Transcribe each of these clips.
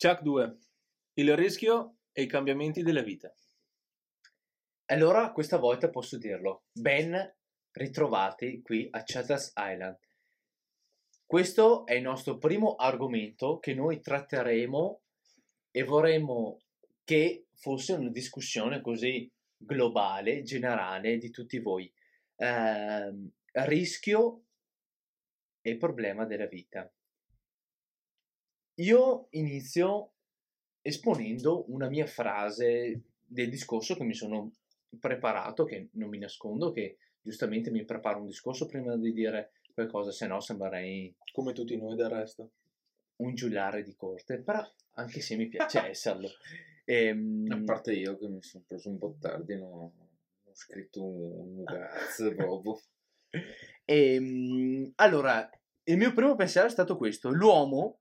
Chuck 2. Il rischio e i cambiamenti della vita. Allora, questa volta posso dirlo. Ben ritrovati qui a Chatters Island. Questo è il nostro primo argomento che noi tratteremo e vorremmo che fosse una discussione così globale, generale di tutti voi. Eh, rischio e problema della vita. Io inizio esponendo una mia frase del discorso che mi sono preparato, che non mi nascondo, che giustamente mi preparo un discorso prima di dire qualcosa, se no sembrerei... Come tutti noi del resto. Un giullare di corte, però anche se mi piace esserlo. Ehm... A parte io che mi sono preso un po' tardi, non ho scritto un cazzo proprio. Ehm, allora, il mio primo pensiero è stato questo. L'uomo,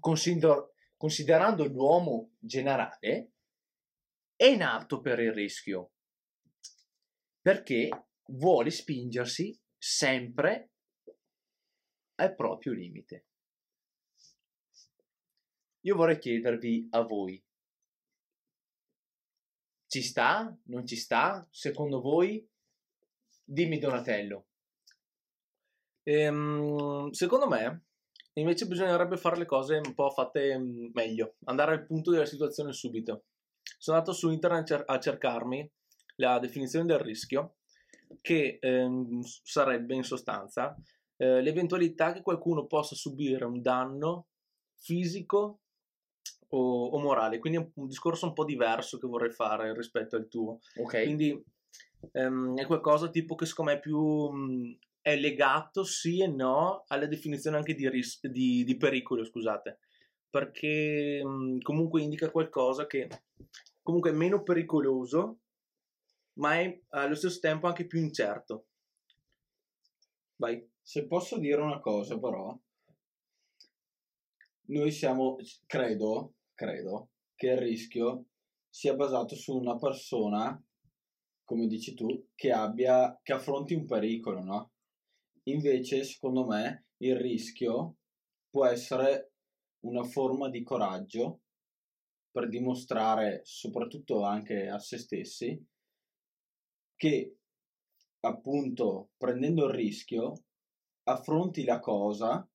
consider- considerando l'uomo generale, è nato per il rischio. Perché vuole spingersi sempre al proprio limite. Io vorrei chiedervi a voi, ci sta? Non ci sta? Secondo voi? Dimmi Donatello. Ehm, secondo me, invece, bisognerebbe fare le cose un po' fatte mm, meglio, andare al punto della situazione subito. Sono andato su internet a cercarmi la definizione del rischio, che ehm, sarebbe in sostanza eh, l'eventualità che qualcuno possa subire un danno fisico o, o, morale. Quindi è un discorso un po' diverso che vorrei fare rispetto al tuo. Ok. Quindi ehm, è qualcosa tipo che secondo me è più mh, è legato sì e no alla definizione anche di, ris- di, di pericolo, scusate, perché mh, comunque indica qualcosa che comunque è meno pericoloso, ma è allo stesso tempo anche più incerto. Vai. Se posso dire una cosa però, noi siamo, credo, credo, che il rischio sia basato su una persona, come dici tu, che abbia, che affronti un pericolo, no? Invece, secondo me, il rischio può essere una forma di coraggio per dimostrare, soprattutto anche a se stessi, che appunto prendendo il rischio affronti la cosa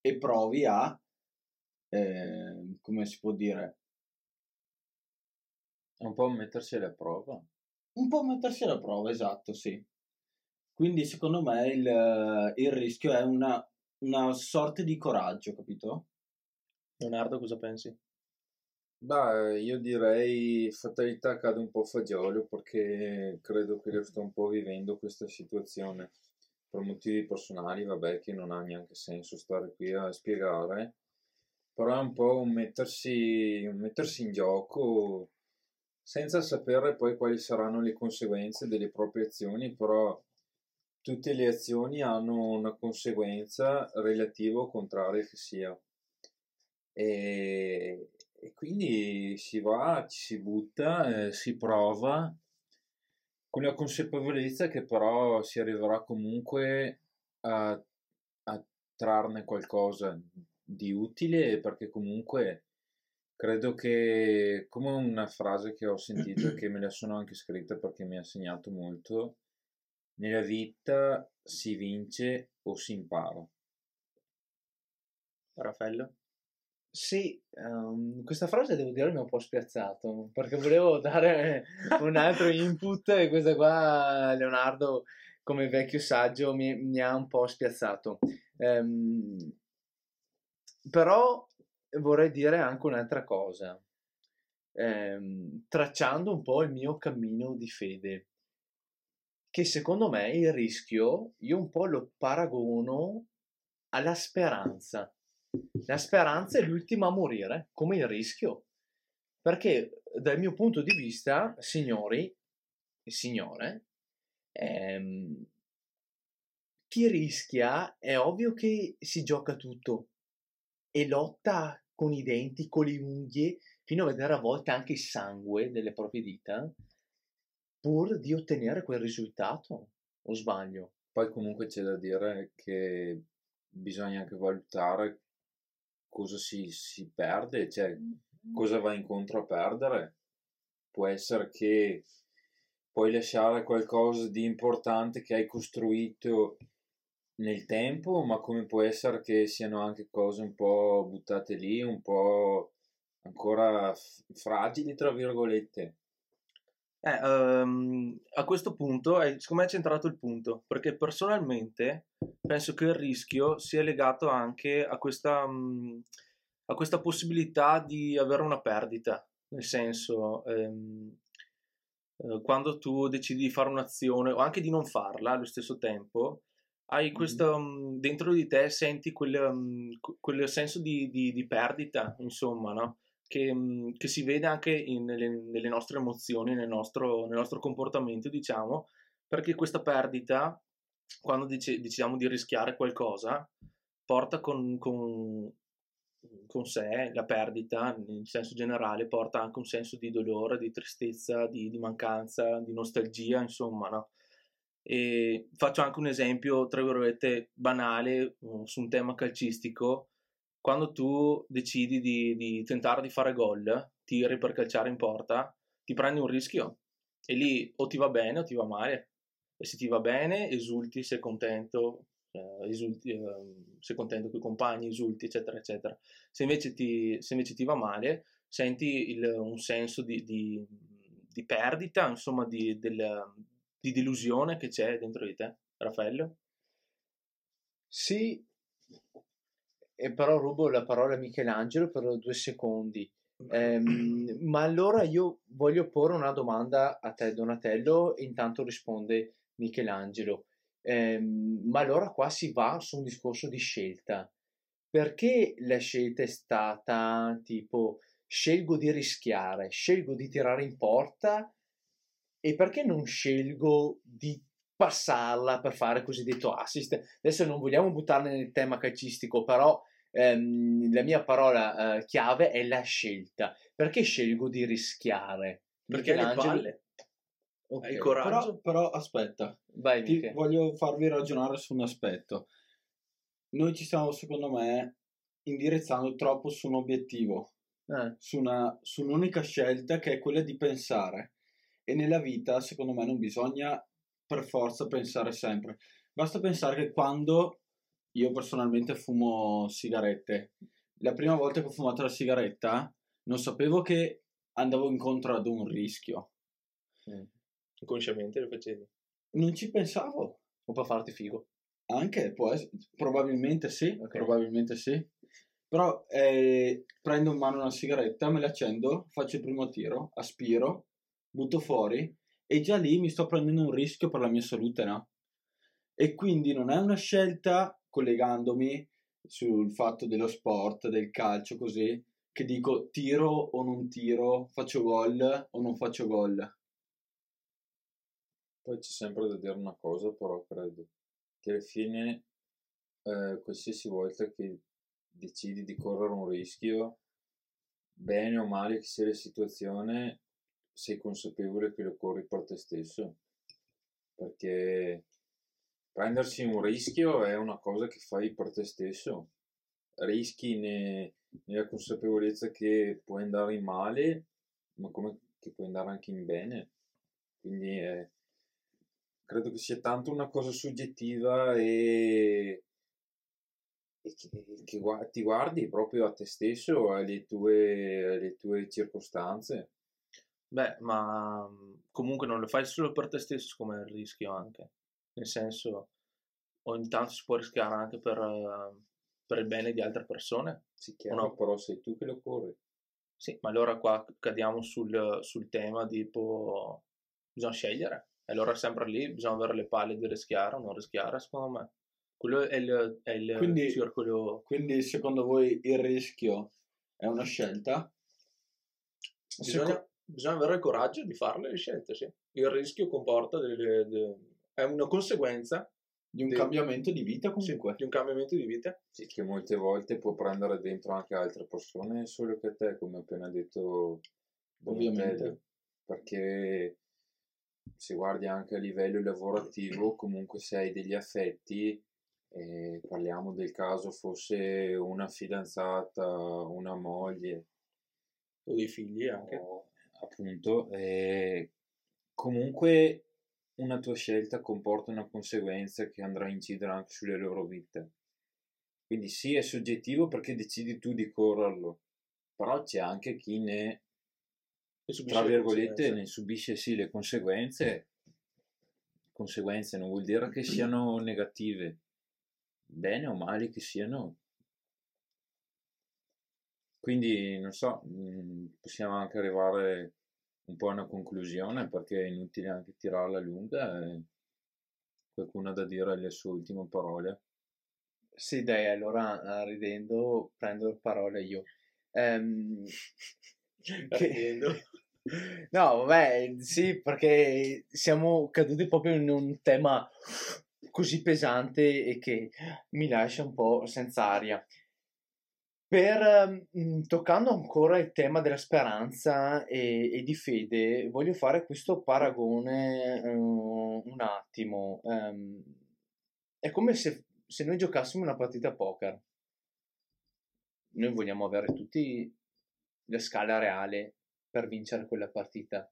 e provi a, eh, come si può dire, un po' mettersi alla prova. Un po' mettersi alla prova, esatto, sì. Quindi secondo me il, il rischio è una, una sorta di coraggio, capito? Leonardo, cosa pensi? Beh, io direi fatalità cade un po' fagiolo perché credo che io sto un po' vivendo questa situazione per motivi personali, vabbè, che non ha neanche senso stare qui a spiegare, però è un po' un mettersi, un mettersi in gioco senza sapere poi quali saranno le conseguenze delle proprie azioni, però tutte le azioni hanno una conseguenza relativa o contraria che sia. E, e quindi si va, ci si butta, eh, si prova con la consapevolezza che però si arriverà comunque a, a trarne qualcosa di utile perché comunque credo che come una frase che ho sentito e che me la sono anche scritta perché mi ha segnato molto nella vita si vince o si impara. Raffaello? Sì, um, questa frase devo dire mi ha un po' spiazzato perché volevo dare un altro input e questa qua Leonardo come vecchio saggio mi, mi ha un po' spiazzato. Um, però vorrei dire anche un'altra cosa, um, tracciando un po' il mio cammino di fede che secondo me il rischio io un po' lo paragono alla speranza. La speranza è l'ultima a morire, come il rischio. Perché dal mio punto di vista, signori e signore, ehm, chi rischia è ovvio che si gioca tutto e lotta con i denti, con le unghie, fino a vedere a volte anche il sangue delle proprie dita pur di ottenere quel risultato, o sbaglio? Poi comunque c'è da dire che bisogna anche valutare cosa si, si perde, cioè cosa va incontro a perdere. Può essere che puoi lasciare qualcosa di importante che hai costruito nel tempo, ma come può essere che siano anche cose un po' buttate lì, un po' ancora fragili, tra virgolette. Eh, ehm, a questo punto, è, secondo me è centrato il punto, perché personalmente penso che il rischio sia legato anche a questa, mh, a questa possibilità di avere una perdita, nel senso, ehm, eh, quando tu decidi di fare un'azione o anche di non farla allo stesso tempo, hai questo mh, dentro di te senti quel, mh, quel senso di, di, di perdita, insomma, no? Che, mhmm, che, si vede anche in, nelle, nelle, nostre emozioni, nel nostro, nel nostro, comportamento, diciamo, perché questa perdita, quando dice, decidiamo di rischiare qualcosa, porta con, con, con, sé la perdita, nel senso generale, porta anche un senso di dolore, di tristezza, di, di mancanza, di nostalgia, insomma, no? E faccio anche un esempio, tra virgolette, banale uh, su un tema calcistico quando tu decidi di, di tentare di fare gol, tiri per calciare in porta, ti prendi un rischio e lì o ti va bene o ti va male. E se ti va bene, esulti, sei contento, eh, esulti, eh, sei contento con i compagni, esulti, eccetera, eccetera. Se invece ti, se invece ti va male, senti il, un senso di, di, di, perdita, insomma, di, del, di delusione che c'è dentro di te, Raffaello? Sì, e però rubo la parola a Michelangelo per due secondi. Eh, ma allora io voglio porre una domanda a te, Donatello, intanto risponde Michelangelo. Eh, ma allora qua si va su un discorso di scelta. Perché la scelta è stata tipo scelgo di rischiare, scelgo di tirare in porta e perché non scelgo di passarla per fare cosiddetto assist. Adesso non vogliamo buttarne nel tema calcistico, però ehm, la mia parola eh, chiave è la scelta. Perché scelgo di rischiare? Perché le palle. Okay. Il coraggio. Però, però aspetta, Vai, Ti, voglio farvi ragionare su un aspetto. Noi ci stiamo, secondo me, indirizzando troppo su un obiettivo, eh. su, una, su un'unica scelta che è quella di pensare. E nella vita, secondo me, non bisogna per forza pensare sempre. Basta pensare che quando io personalmente fumo sigarette, la prima volta che ho fumato la sigaretta non sapevo che andavo incontro ad un rischio. Mm. Inconsciamente lo facevi? Non ci pensavo. O per farti figo? Anche, può essere, probabilmente sì, okay. probabilmente sì. Però eh, prendo in mano una sigaretta, me la accendo, faccio il primo tiro, aspiro, butto fuori e già lì mi sto prendendo un rischio per la mia salute, no? E quindi non è una scelta collegandomi sul fatto dello sport, del calcio, così, che dico tiro o non tiro, faccio gol o non faccio gol. Poi c'è sempre da dire una cosa, però credo che alla fine, eh, qualsiasi volta che decidi di correre un rischio, bene o male che sia la situazione, sei consapevole che lo corri per te stesso perché prendersi un rischio è una cosa che fai per te stesso. Rischi ne, nella consapevolezza che puoi andare in male ma come che puoi andare anche in bene. Quindi è, credo che sia tanto una cosa soggettiva e, e che, che, ti guardi proprio a te stesso alle tue, alle tue circostanze Beh, ma mhmm, comunque non lo fai solo per te stesso, come il rischio anche. Nel senso, ogni tanto si può rischiare anche per, per il bene di altre persone. Sì, chiaro, no? però sei tu che lo corri. Sì, ma allora qua cadiamo sul, sul tema tipo bisogna scegliere. E allora sempre lì bisogna avere le palle di rischiare o non rischiare, secondo me. Quello è il, è il quindi, circolo. Quindi secondo voi il rischio è una scelta? Bisogna, Seco- bisogna avere il coraggio di fare le scelte, sì. Il rischio comporta delle, delle, è una conseguenza di un del, cambiamento di vita comunque. Sì, di un cambiamento di vita. Sì, che molte volte può prendere dentro anche altre persone solo che te, come ho appena detto. Ovviamente. Perché se guardi anche a livello lavorativo, comunque se hai degli affetti e parliamo del caso fosse una fidanzata, una moglie, O dei figli anche. o- appunto, e comunque una tua scelta comporta una conseguenza che andrà a incidere anche sulle loro vite. Quindi sì, è soggettivo perché decidi tu di correrlo, però c'è anche chi ne, tra le virgolette, ne subisce sì le conseguenze. Conseguenze non vuol dire che siano negative, bene o male che siano. Quindi, non so, mh, possiamo anche arrivare un po' a una conclusione perché è inutile anche tirarla lunga. E qualcuno ha da dire le sue ultime parole. Sì, dai, allora eh, ridendo prendo la parola io. Ehm, che-. No, vabbè, sì, perché siamo caduti proprio in un tema così pesante e che mi lascia un po' senza aria. Per, mm, toccando ancora il tema della speranza e, e di fede, voglio fare questo paragone eh, un attimo. Ehm, è come se, se noi giocassimo una partita poker. Noi vogliamo avere tutti la scala reale per vincere quella partita.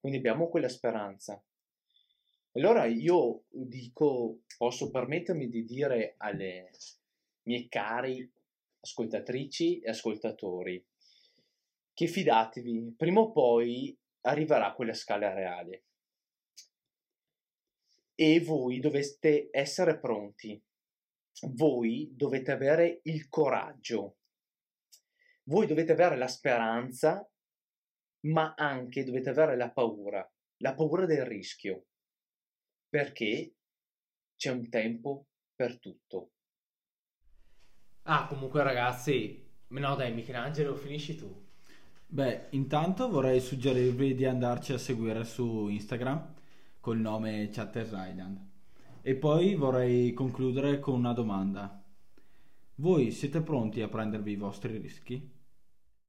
Quindi abbiamo quella speranza. Allora io dico, posso permettermi di dire alle mie cari ascoltatrici e ascoltatori che fidatevi, prima o poi arriverà quella scala reale. E voi dovete essere pronti. Voi dovete avere il coraggio. Voi dovete avere la speranza, ma anche dovete avere la paura, la paura del rischio, perché c'è un tempo per tutto. Ah, comunque ragazzi, no dai Michelangelo, finisci tu. Beh, intanto vorrei suggerirvi di andarci a seguire su Instagram col nome Chatters Island. E poi vorrei concludere con una domanda. Voi siete pronti a prendervi i vostri rischi?